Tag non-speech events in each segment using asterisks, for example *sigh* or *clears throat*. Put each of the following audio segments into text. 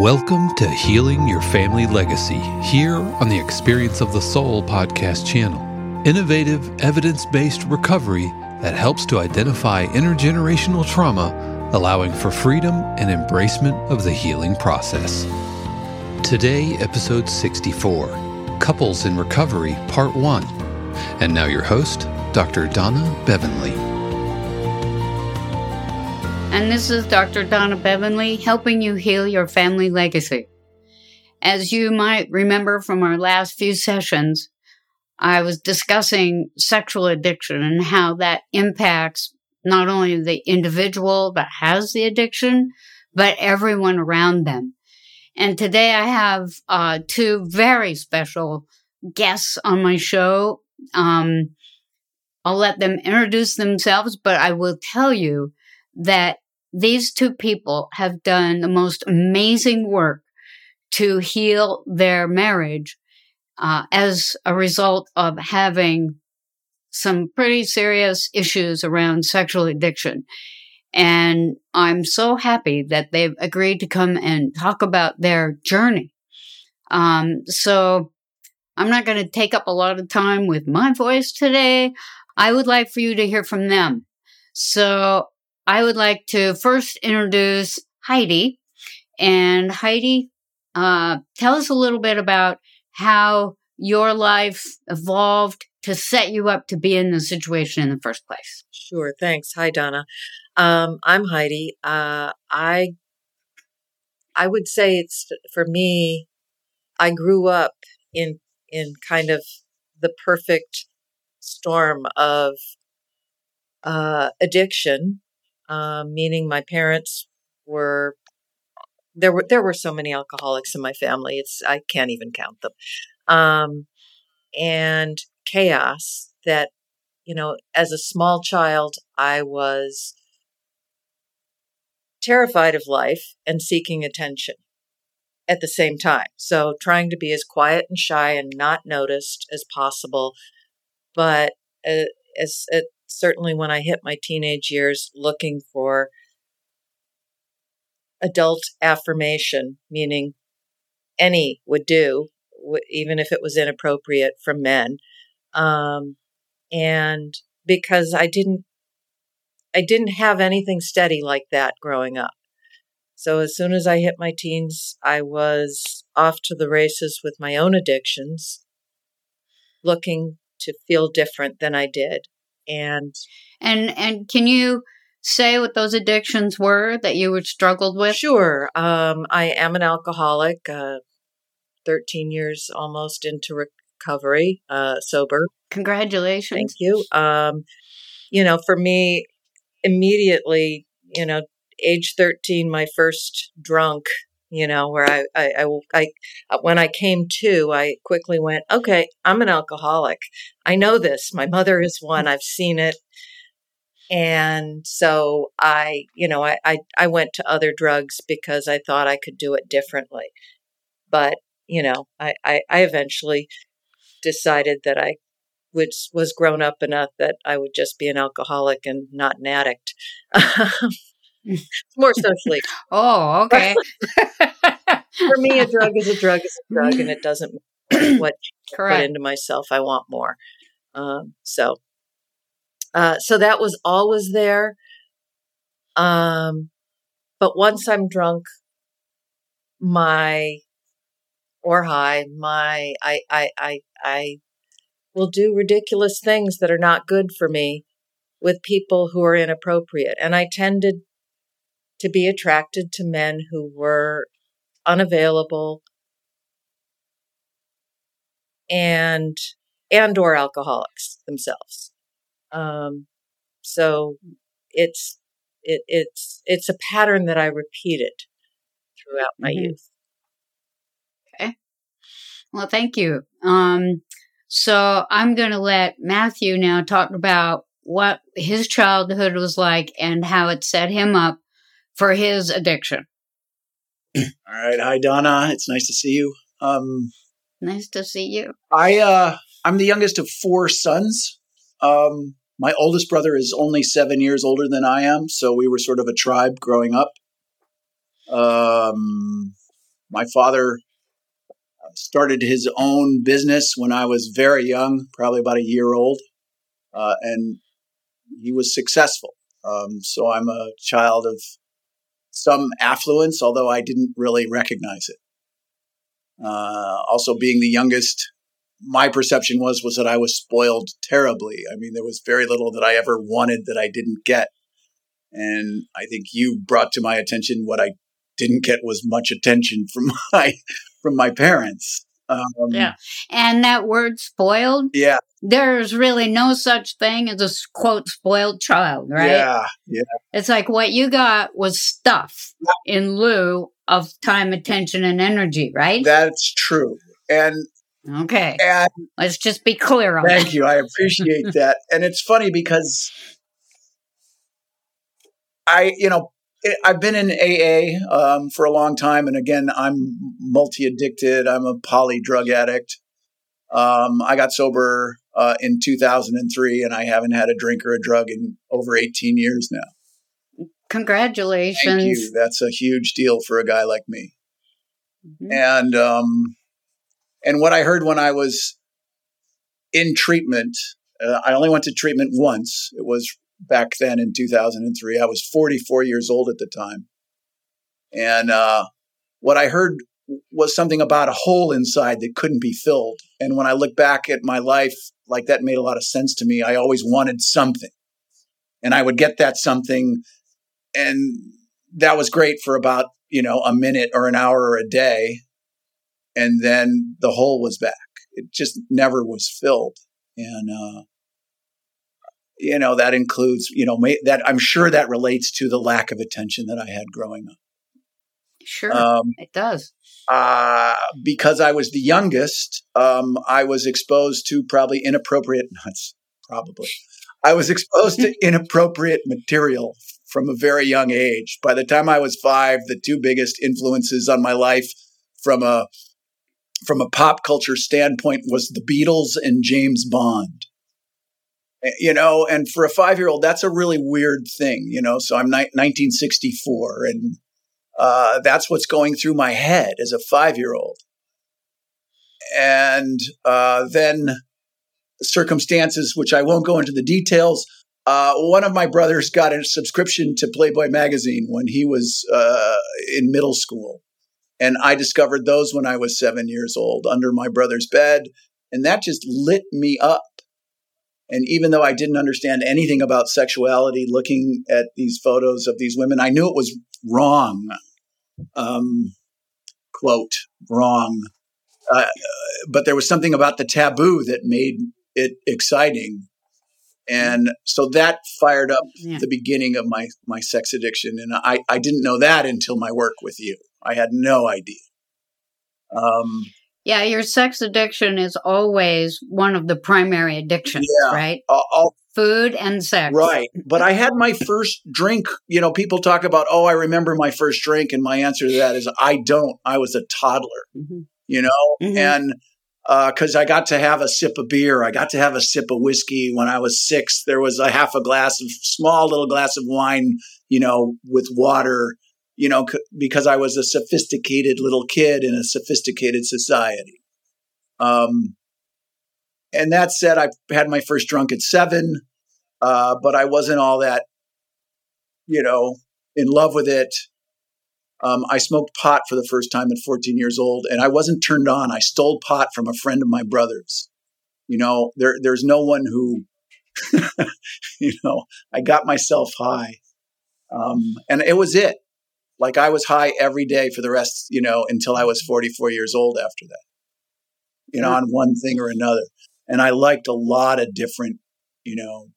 Welcome to Healing Your Family Legacy here on the Experience of the Soul podcast channel. Innovative, evidence based recovery that helps to identify intergenerational trauma, allowing for freedom and embracement of the healing process. Today, episode 64 Couples in Recovery, Part 1. And now, your host, Dr. Donna Bevan-Lee. And this is Dr. Donna Bevan-Lee helping you heal your family legacy. As you might remember from our last few sessions, I was discussing sexual addiction and how that impacts not only the individual that has the addiction, but everyone around them. And today I have uh, two very special guests on my show. Um, I'll let them introduce themselves, but I will tell you that these two people have done the most amazing work to heal their marriage uh, as a result of having some pretty serious issues around sexual addiction. And I'm so happy that they've agreed to come and talk about their journey. Um, so I'm not going to take up a lot of time with my voice today. I would like for you to hear from them. So I would like to first introduce Heidi. And Heidi, uh, tell us a little bit about how your life evolved to set you up to be in the situation in the first place. Sure. Thanks. Hi, Donna. Um, I'm Heidi. Uh, I, I would say it's for me, I grew up in, in kind of the perfect storm of, uh, addiction um, meaning my parents were there were there were so many alcoholics in my family. It's I can't even count them, um, and chaos that you know as a small child I was terrified of life and seeking attention at the same time. So trying to be as quiet and shy and not noticed as possible, but uh, as at certainly when I hit my teenage years looking for adult affirmation, meaning any would do, even if it was inappropriate from men. Um, and because I didn't, I didn't have anything steady like that growing up. So as soon as I hit my teens, I was off to the races with my own addictions, looking to feel different than I did and and and can you say what those addictions were that you were struggled with? Sure. Um, I am an alcoholic. Uh, Thirteen years almost into recovery, uh, sober. Congratulations! Thank you. Um, you know, for me, immediately, you know, age 13, my first drunk you know, where I, I, I, I, uh, when I came to, I quickly went, okay, I'm an alcoholic. I know this. My mother is one. I've seen it. And so I, you know, I, I, I went to other drugs because I thought I could do it differently. But, you know, I, I, I eventually decided that I was, was grown up enough that I would just be an alcoholic and not an addict. *laughs* it's *laughs* more socially. Oh, okay. *laughs* For me, a drug is a drug is a drug, and it doesn't matter *clears throat* what I put into myself. I want more. Um, so, uh, so that was always there. Um, but once I'm drunk, my or high, my I I I I will do ridiculous things that are not good for me with people who are inappropriate, and I tended to be attracted to men who were unavailable and and or alcoholics themselves. Um, so it's it, it's it's a pattern that I repeated throughout my Mhm. youth. Okay. Well, thank you. Um, so I'm going to let Matthew now talk about what his childhood was like and how it set him up for his addiction. *clears throat* All right. Hi, Donna. It's nice to see you. Um, Nice to see you. I uh, I'm the youngest of four sons. Um, my oldest brother is only seven years older than I am, so we were sort of a tribe growing up. Um, my father started his own business when I was very young, probably about a year old, uh, and he was successful. Um, so I'm a child of some affluence, although I didn't really recognize it. Uh, also, being the youngest, my perception was was that I was spoiled terribly. I mean, there was very little that I ever wanted that I didn't get, and I think you brought to my attention what I didn't get was much attention from *laughs* my from my parents. Um, Yeah. And that word spoiled, yeah, there's really no such thing as a quote spoiled child, right? yeah, yeah. It's like what you got was stuff in lieu of time, attention, and energy, right? That's true. And okay. and Let's just be clear on Thank that. you. I appreciate *laughs* that. And it's funny because I, you know, I've been in AA um, for a long time. And again, I'm multi addicted, I'm a poly drug addict. Um, I got sober uh, in 2003, and I haven't had a drink or a drug in over 18 years now. Congratulations. Thank you. That's a huge deal for a guy like me. Mhm. and um, and what I heard when I was in treatment, uh, I only went to treatment once. It was back then in 2003. I was 44 years old at the time, and uh, what I heard was something about a hole inside that couldn't be filled. And when I look back at my life, like that made a lot of sense to me. I always wanted something, and I would get that something, and that was great for about you know a minute or an hour or a day and then the hole was back it just never was filled and uh you know that includes you know ma- that i'm sure that relates to the lack of attention that i had growing up Sure. um it does. uh, because I was the youngest, um, I was exposed to probably inappropriate, *laughs* not s- probably, I was exposed to *laughs* inappropriate material from a very young age. By the time I was five, the two biggest influences on my life from a from a pop culture standpoint was the Beatles and James Bond. You know, and for a five year old, that's a really weird thing, you know. So I'm ni- 1964, and uh, that's what's going through my head as a five year old. And uh, then circumstances, which I won't go into the details. Uh, one of my brothers got a subscription to Playboy magazine when he was uh, in middle school. And I discovered those when I was seven years old under my brother's bed. And that just lit me up. And even though I didn't understand anything about sexuality, looking at these photos of these women, I knew it was wrong. Um, quote, wrong. Uh, but there was something about the taboo that made it exciting. And so that fired up Yeah. the beginning of my, my sex addiction. And I, I didn't know that until my work with you. I had no idea. Um, Yeah, your sex addiction is always one of the primary addictions, Yeah. right? all, all Food and sex. Right. But I had my first drink. You know, people talk about, oh, I remember my first drink. And my answer to that is, I don't. I was a toddler, Mhm. you know? Mhm. And because uh, I got to have a sip of beer. I got to have a sip of whiskey when I was six. There was a half a glass of small little glass of wine, you know, with water, you know, c- because I was a sophisticated little kid in a sophisticated society. Um, and that said, I had my first drunk at seven, uh, but I wasn't all that, you know, in love with it. Um, I smoked pot for the first time at 14 years old, and I wasn't turned on. I stole pot from a friend of my brother's. You know, there, there's no one who, *laughs* you know, I got myself high, um, and it was it. Like I was high every day for the rest, you know, until I was 44 years old. After that, you know, on one thing or another, and I liked a lot of different, you know,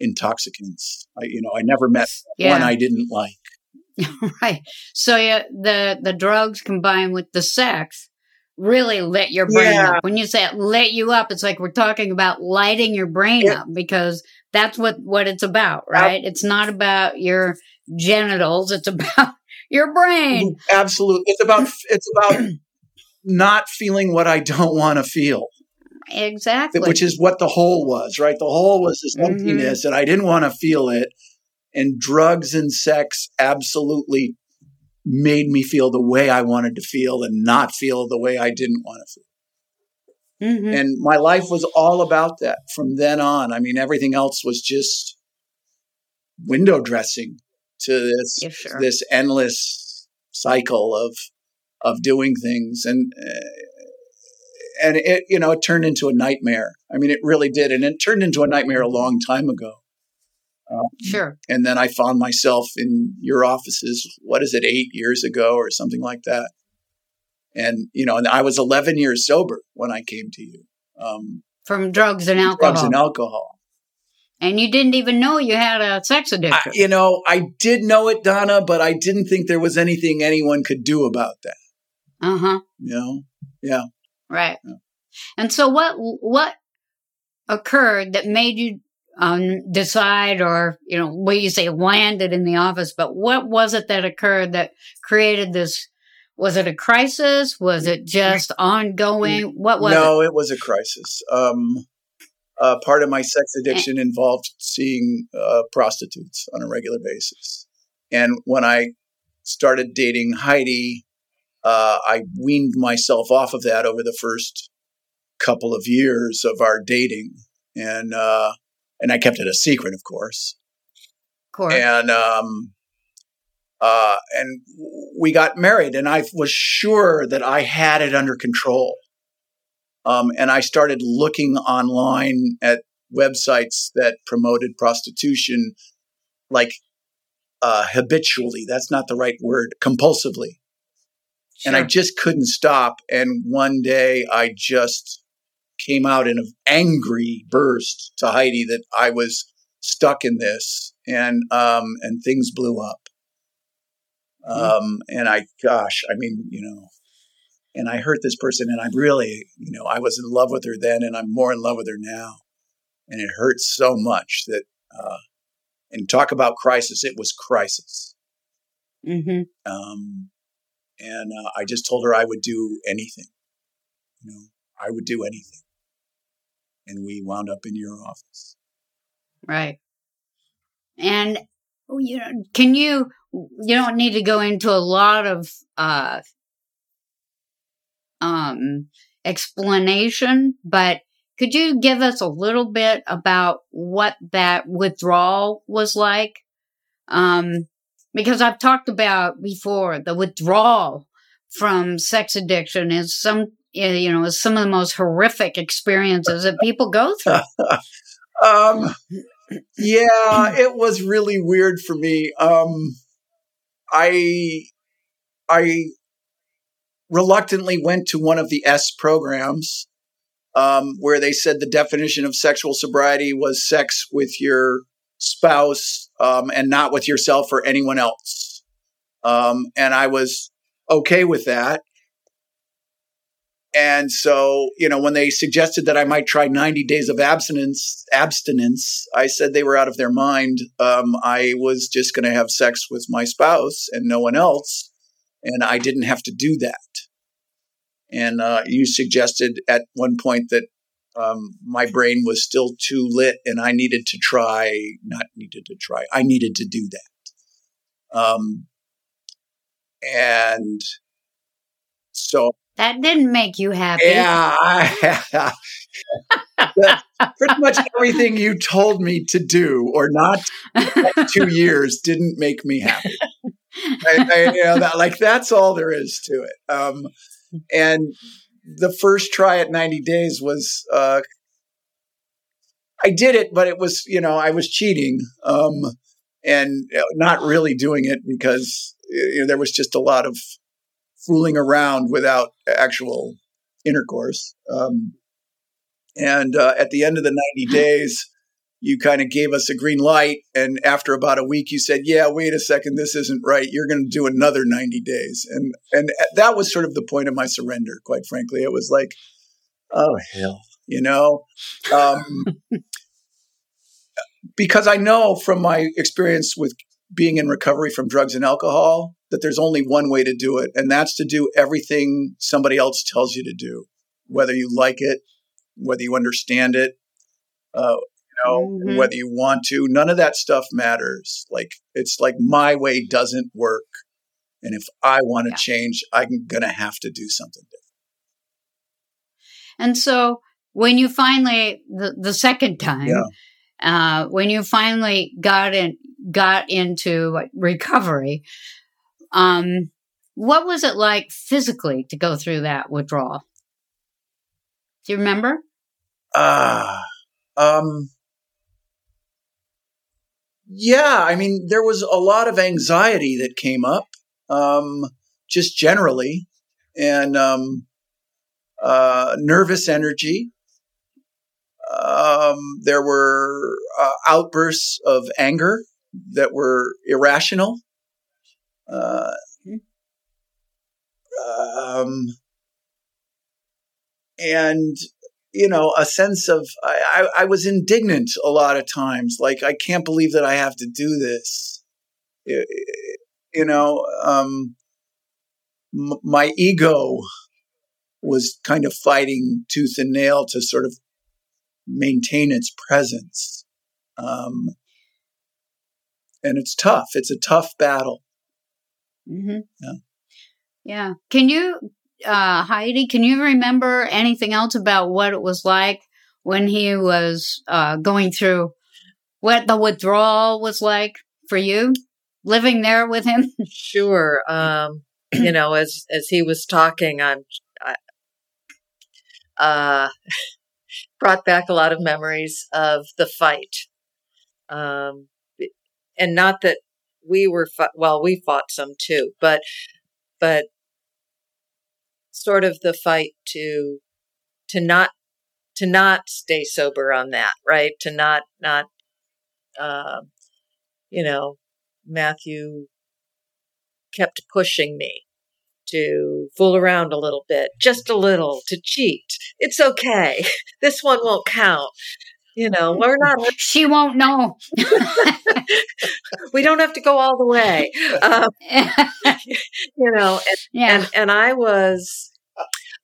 intoxicants. I, you know, I never met yeah. one I didn't like. *laughs* right. So yeah, the the drugs combined with the sex really lit your brain yeah. up. When you say it lit you up, it's like we're talking about lighting your brain yeah. up because that's what what it's about, right? it's not about your genitals; it's about your brain. Absolutely, it's about it's about *clears throat* not feeling what I don't want to feel. Exactly. Which is what the hole was, right? The hole was this mm-hmm. emptiness, and I didn't want to feel it and drugs and sex absolutely made me feel the way I wanted to feel and not feel the way I didn't want to feel. Mm-hmm. And my life was all about that from then on. I mean, everything else was just window dressing to this yeah, sure. this endless cycle of of doing things and uh, and it you know it turned into a nightmare. I mean, it really did, and it turned into a nightmare a long time ago. Um, sure. And then I found myself in your offices, what is it, eight years ago or something like that. And, you know, and I was 11 years sober when I came to you. Um, From drugs and alcohol. Drugs and alcohol. And you didn't even know you had a sex addiction. I, you know, I did know it, Donna, but I didn't think there was anything anyone could do about that. Uh huh. You know? Yeah. Right. Yeah. And so what, what occurred that made you um, decide or, you know, what you say landed in the office, but what was it that occurred that created this? Was it a crisis? Was it just ongoing? What was no, it? it was a crisis. Um, uh, part of my sex addiction involved seeing uh, prostitutes on a regular basis. And when I started dating Heidi, uh, I weaned myself off of that over the first couple of years of our dating. And uh, and I kept it a secret, of course. Of course. And um, uh, and we got married, and I was sure that I had it under control. Um, and I started looking online at websites that promoted prostitution, like uh, habitually. That's not the right word. Compulsively. Sure. And I just couldn't stop. And one day I just came out in an angry burst to Heidi that I was stuck in this, and um, and things blew up. Um, and I, gosh, I mean, you know, and I hurt this person, and I'm really, you know, I was in love with her then, and I'm more in love with her now, and it hurts so much that, uh, and talk about crisis, it was crisis. Mm-hmm. Um, and uh, I just told her I would do anything. You know, I would do anything and we wound up in your office. Right. And you know, can you you don't need to go into a lot of uh um explanation, but could you give us a little bit about what that withdrawal was like? Um because I've talked about before the withdrawal from sex addiction is some you know, is some of the most horrific experiences that people go *laughs* through? um, yeah, it was really weird for me. Um, I, I reluctantly went to one of the S programs um, where they said the definition of sexual sobriety was sex with your spouse um, and not with yourself or anyone else. Um, and I was okay with that. And so, you know, when they suggested that I might try 90 days of abstinence, abstinence, I said they were out of their mind. Um, I was just going to have sex with my spouse and no one else, and I didn't have to do that. And uh, you suggested at one point that um, my brain was still too lit and I needed to try, not needed to try, I needed to do that. Um, and so that didn't make you happy. Yeah. *laughs* pretty much everything you told me to do or not *laughs* two years didn't make me happy. I, I, you know, that, like that's all there is to it. Um, and the first try at 90 days was, uh, I did it, but it was, you know, I was cheating, um, and not really doing it because you know, there was just a lot of fooling around without actual intercourse. Um, and uh, at the end of the 90 days, you kind of gave us a green light. And after about a week, you said, yeah, wait a second, this isn't right. You're going to do another 90 days. And, and that was sort of the point of my surrender, quite frankly. It was like, oh, hell, you know? Um, because I know from my experience with being in recovery from drugs and alcohol that there's only one way to do it, and that's to do everything somebody else tells you to do, whether you like it, whether you understand it, uh, you know, mm-hmm. whether you want to. None of that stuff matters. Like it's like my way doesn't work, and if I want to yeah. change, I'm gonna have to do something different. And so, when you finally the, the second time. Yeah. Uh, when you finally got in, got into recovery, um, what was it like physically to go through that withdrawal? Do you remember? Ah, uh, um, yeah. I mean, there was a lot of anxiety that came up, um, just generally, and um, uh, nervous energy. Um, there were uh, outbursts of anger that were irrational. Uh, um, and you know a sense of I, I, I, was indignant a lot of times like i can't believe that i have to do this you know um, m- my ego was kind of fighting tooth and nail to sort of maintain its presence um, and it's tough. It's a tough battle. Mm-hmm. Yeah. Yeah. Can you, uh, Heidi, can you remember anything else about what it was like when he was uh, going through what the withdrawal was like for you living there with him? *laughs* Sure. Um, you know, as as he was talking, I'm I, uh, *laughs* brought back a lot of memories of the fight. Um, and not that we were well we fought some too but but sort of the fight to to not to not stay sober on that right? To not not uh, you know matthew kept pushing me to fool around a little bit just a little to cheat. It's okay. *laughs* This one won't count you know, we're not. She won't know. *laughs* we don't have to go all the way. Um, *laughs* you know, and, yeah. and, and I was,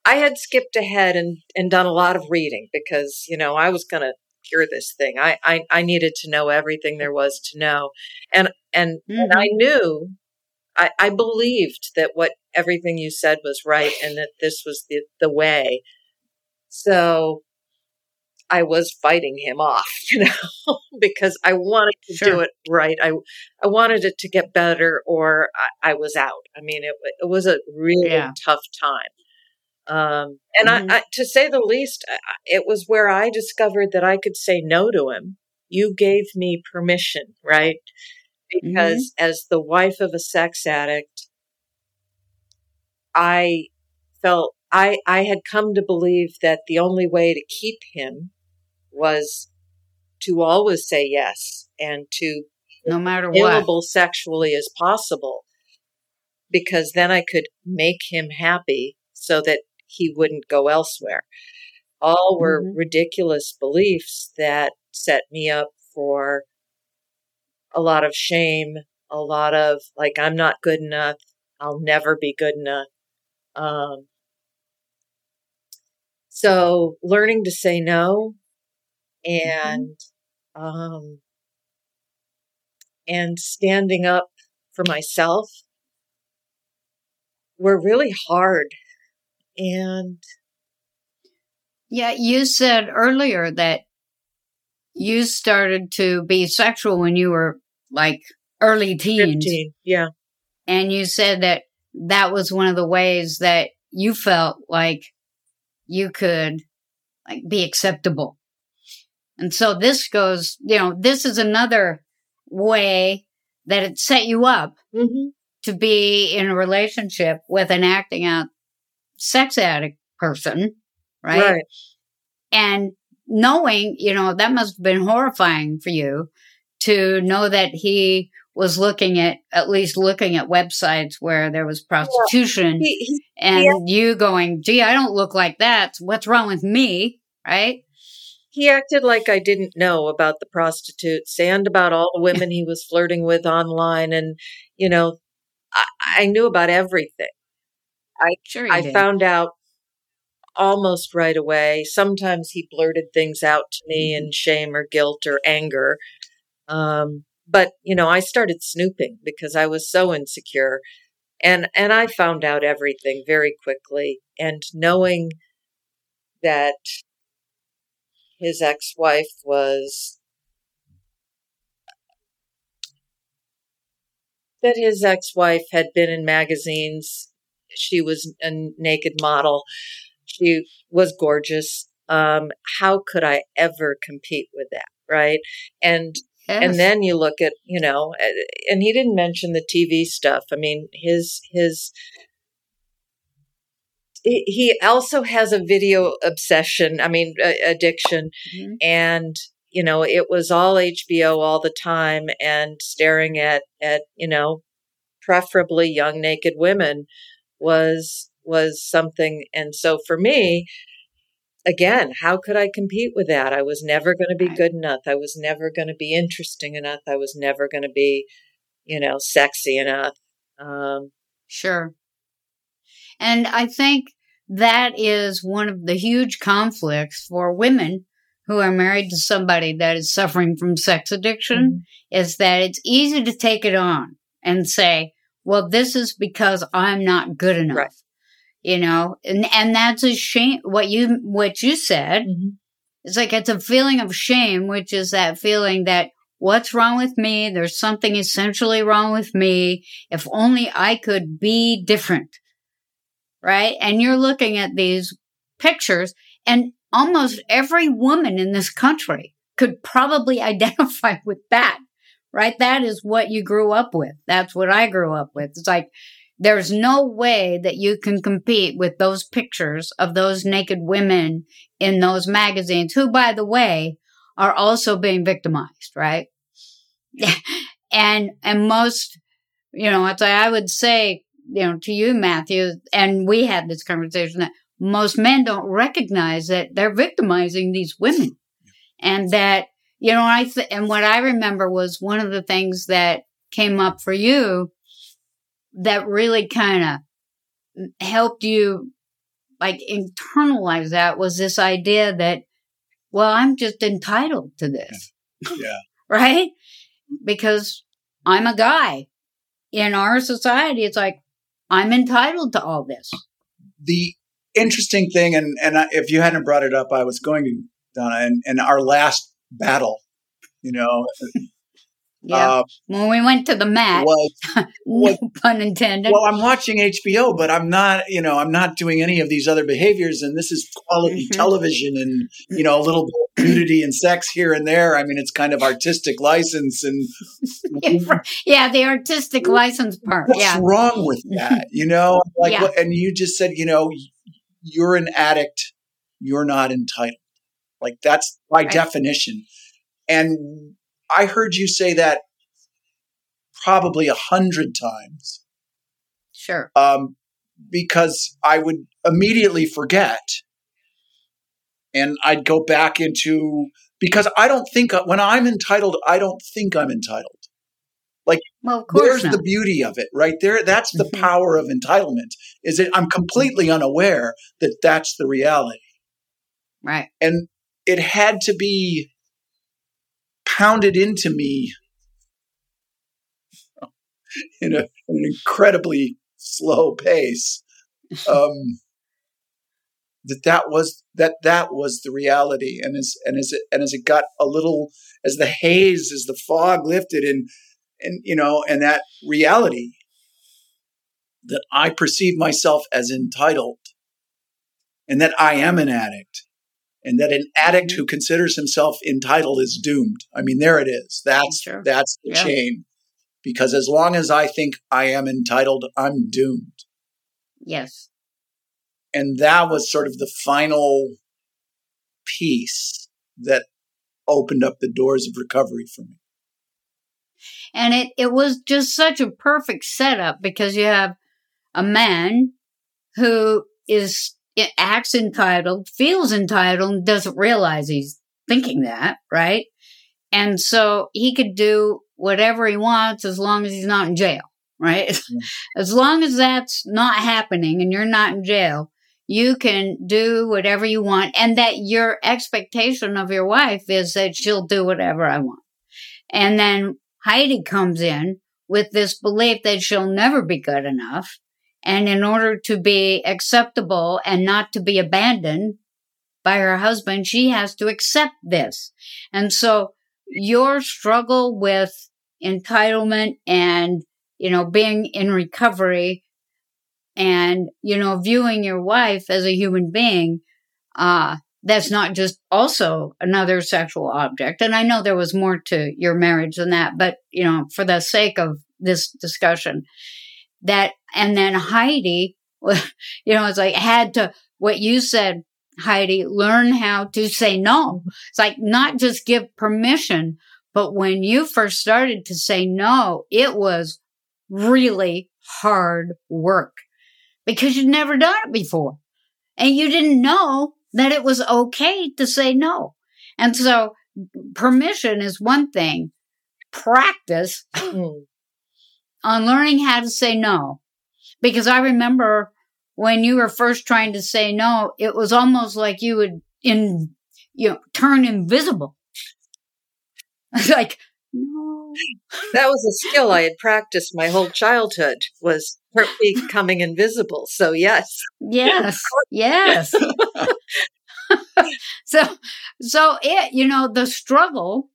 I had skipped ahead and, and done a lot of reading because, you know, I was going to cure this thing. I, I, I needed to know everything there was to know. And, and, mm-hmm. and I mm-hmm. knew, I, I believed that what everything you said was right and that this was the, the way. So I was fighting him off, *laughs* you know, because I wanted to sure. do it right. I I wanted it to get better, or I, I was out. I mean, it it was a really yeah. tough time. Um, and mm-hmm. I, I, to say the least, it was where I discovered that I could say no to him. You gave me permission, right? Because mm-hmm. as the wife of a sex addict, I felt I, I had come to believe that the only way to keep him was to always say yes and to no matter what sexually as possible because then I could make him happy so that he wouldn't go elsewhere. All were mm-hmm. ridiculous beliefs that set me up for a lot of shame, a lot of like, I'm not good enough. I'll never be good enough. Um, So learning to say no and, um, and standing up for myself were really hard. And Yeah, you said earlier that you started to be sexual when you were like early teens. 15, yeah. And you said that that was one of the ways that you felt like you could like be acceptable. And so this goes, you know, this is another way that it set you up hmm to be in a relationship with an acting out sex addict person, right? Right. And knowing, you know, that must have been horrifying for you to know that he was looking at, at least looking at websites where there was prostitution he, and you going, gee, I don't look like that. What's wrong with me? Right? He acted like I didn't know about the prostitutes and about all the women he was flirting with online. And, you know, I, I knew about everything. Sure. I did. found out almost right away. Sometimes he blurted things out to me in shame or guilt or anger. Um, but you know, I started snooping because I was so insecure, and and I found out everything very quickly. And knowing that his ex-wife was that his ex-wife had been in magazines. She was a naked model. She was gorgeous. Um, how could i ever compete with that right? And Yes. and then you look at you know and he didn't mention the tv stuff. I mean his his he he also has a video obsession i mean addiction. Mhm. and you know it was all hbo all the time and staring at at you know preferably young naked women was was something. And so for me again how could i compete with that? I was never going to be good enough. I was never going to be interesting enough. I was never going to be you know sexy enough. Um Sure. And I think that is one of the huge conflicts for women who are married to somebody that is suffering from sex addiction is that it's easy to take it on and say, well, this is because I'm not good enough. Right. You know, and, and that's a shame. What you, what you said, Mhm. it's like it's a feeling of shame, which is that feeling that what's wrong with me? There's something essentially wrong with me. If only I could be different. Right. And you're looking at these pictures and almost every woman in this country could probably *laughs* identify with that. Right. That is what you grew up with. That's what I grew up with. It's like, there's no way that you can compete with those pictures of those naked women in those magazines, who, by the way, are also being victimized, right? *laughs* and, and most, you know, I would say, you know, to you, Matthew, and we had this conversation that most men don't recognize that they're victimizing these women and that, you know, I, th- and what I remember was one of the things that came up for you that really kind of helped you like internalize that was this idea that, well, I'm just entitled to this. Yeah. *laughs* right? Because I'm a guy. In our society, it's like, I'm entitled to all this. the interesting thing, and and I, if you hadn't brought it up, I was going to Donna, and, and our last battle, you know, Yeah. uh, when we went to the mat, was *laughs* no pun intended. well, I'm watching HBO, but I'm not, you know, I'm not doing any of these other behaviors, and this is quality Mhm. television, and you know, a little bit of nudity and sex here and there. I mean, it's kind of artistic license, and *laughs* yeah, the artistic license part. what's Yeah. wrong with that? You know, *laughs* like, Yeah. what, and you just said, you know, you're an addict, you're not entitled. Like that's by Right. definition. And I heard you say that probably a hundred times Sure. um, because I would immediately forget, and I'd go back into because I don't think when I'm entitled, I don't think I'm entitled. Well, course There's not. the beauty of it, right there. That's the Mhm. power of entitlement. Is that I'm completely unaware that that's the reality. Right. And it had to be pounded into me in, a, an incredibly slow pace. Um, that that was that that was the reality, and as and as it and as it got a little as the haze, as the fog lifted, and and you know, and that reality that I perceive myself as entitled, and that I am an addict, and that an addict who considers himself entitled is doomed. I mean, there it is. That's Sure. that's the Yeah. chain. Because as long as I think I am entitled, I'm doomed. Yes. And that was sort of the final piece that opened up the doors of recovery for me. And it, it was just such a perfect setup because you have a man who is it acts entitled, feels entitled, and doesn't realize he's thinking that, right? And so he could do whatever he wants as long as he's not in jail, *laughs* right? Mm. as long as that's not happening and you're not in jail, you can do whatever you want and that your expectation of your wife is that she'll do whatever I want. And then Heidi comes in with this belief that she'll never be good enough. And in order to be acceptable and not to be abandoned by her husband, she has to accept this. And so your struggle with entitlement and, you know, being in recovery and, you know, viewing your wife as a human being, uh, that's not just also another sexual object. And I know there was more to your marriage than that, but, you know, for the sake of this discussion, that, and then Heidi, *laughs* you know, it's like had to, what you said, Heidi, learn how to say no. It's like not just give permission, but when you first started to say no, it was really hard work because you'd never done it before and you didn't know that it was okay to say no. And so permission is one thing. Practice Mm. On learning how to say no. Because I remember when you were first trying to say no, it was almost like you would in you know turn invisible. *laughs* Like no. That was a skill I had practiced my whole childhood was becoming invisible. So yes, Yes. Yes. *laughs* *laughs* so so it you know the struggle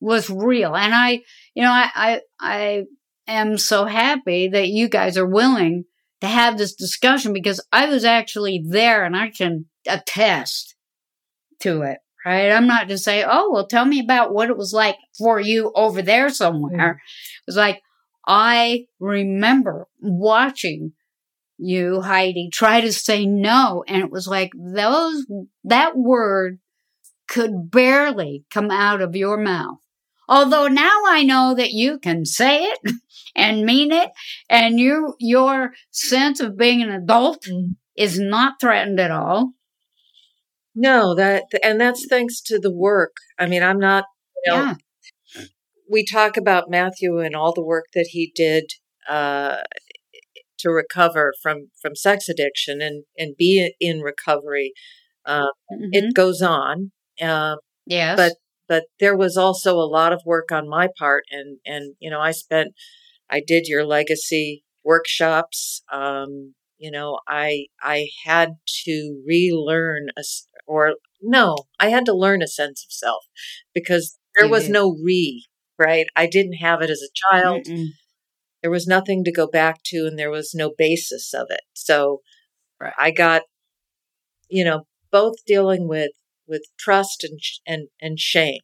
was real and I you know I I I am so happy that you guys are willing to have this discussion because I was actually there and I can attest to it. Right. I'm not just saying, oh, well, tell me about what it was like for you over there somewhere. Mm. It was like, I remember watching you, Heidi, try to say no. And it was like those, that word could barely come out of your mouth. Although now I know that you can say it *laughs* and mean it and you, your sense of being an adult Mm. is not threatened at all. no, that and that's thanks to the work. I mean, I'm not. You know, Yeah. we talk about Matthew and all the work that he did uh, to recover from from sex addiction and and be in recovery. Uh, Mhm. It goes on, uh, yes. but but there was also a lot of work on my part, and and you know I spent I did your legacy workshops. Um, you know, I I had to relearn a or no, I had to learn a sense of self because there was no re right. I didn't have it as a child. Mm-mm. There was nothing to go back to, and there was no basis of it. So Right. I got, you know, both dealing with with trust and sh- and and shame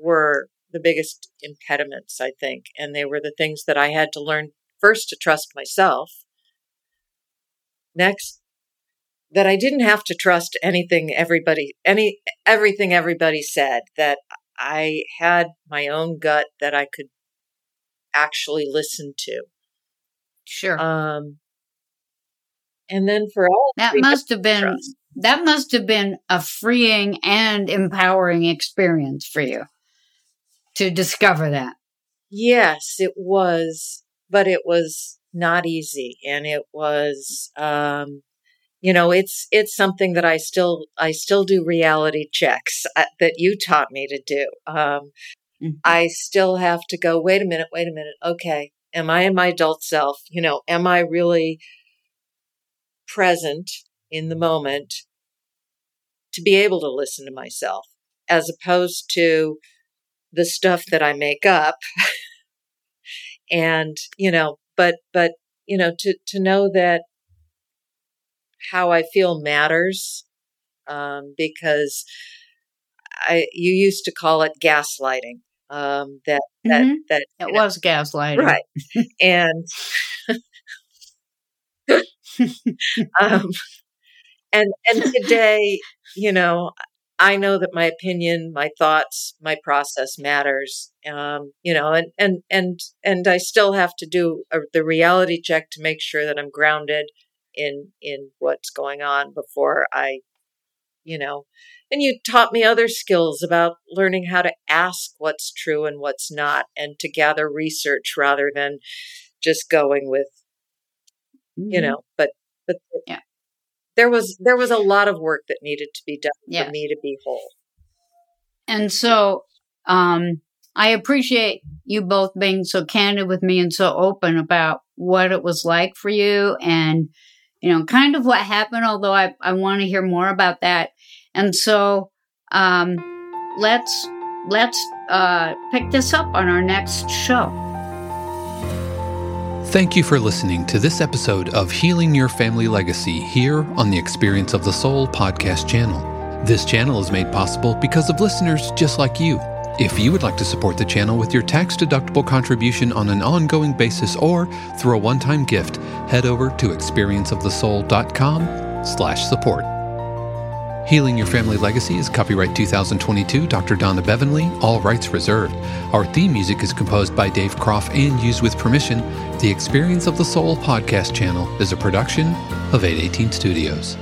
were the biggest impediments, I think, and they were the things that I had to learn first to trust myself. Next, that I didn't have to trust anything everybody any everything everybody said. That I had my own gut that I could actually listen to. Sure. Um, and then for all that must have been trust. that must have been a freeing and empowering experience for you to discover that. Yes, it was, but it was not easy, and it was, um, you know, it's it's something that I still I still do reality checks uh, that you taught me to do. Um, mm-hmm. I still have to go. Wait a minute. Wait a minute. Okay, am I in my adult self? You know, am I really present in the moment to be able to listen to myself, as opposed to the stuff that I make up. and you know, but but you know, to to know that how I feel matters um, because I you used to call it gaslighting. Um, that that mm-hmm. that it was know, gaslighting, right? and *laughs* *laughs* um, and and today, you know, I know that my opinion, my thoughts, my process matters. Um, you know, and and and and I still have to do a, the reality check to make sure that I'm grounded in in what's going on before I, you know, and you taught me other skills about learning how to ask what's true and what's not, and to gather research rather than just going with, mm-hmm. you know, but but yeah. There was there was a lot of work that needed to be done yeah. for me to be whole. And so um I appreciate you both being so candid with me and so open about what it was like for you and you know, kind of what happened, although I, I want to hear more about that. And so um, let's let's uh, pick this up on our next show. Thank you for listening to this episode of Healing Your Family Legacy here on the Experience of the Soul podcast channel. This channel is made possible because of listeners just like you. If you would like to support the channel with your tax-deductible contribution on an ongoing basis or through a one-time gift, head over to experienceofthesoul.com slash support. Healing Your Family Legacy is copyright 2022 Dr. Donna Bevan-Lee, all rights reserved. Our theme music is composed by Dave Kropf and used with permission. The Experience of the Soul podcast channel is a production of 818 Studios.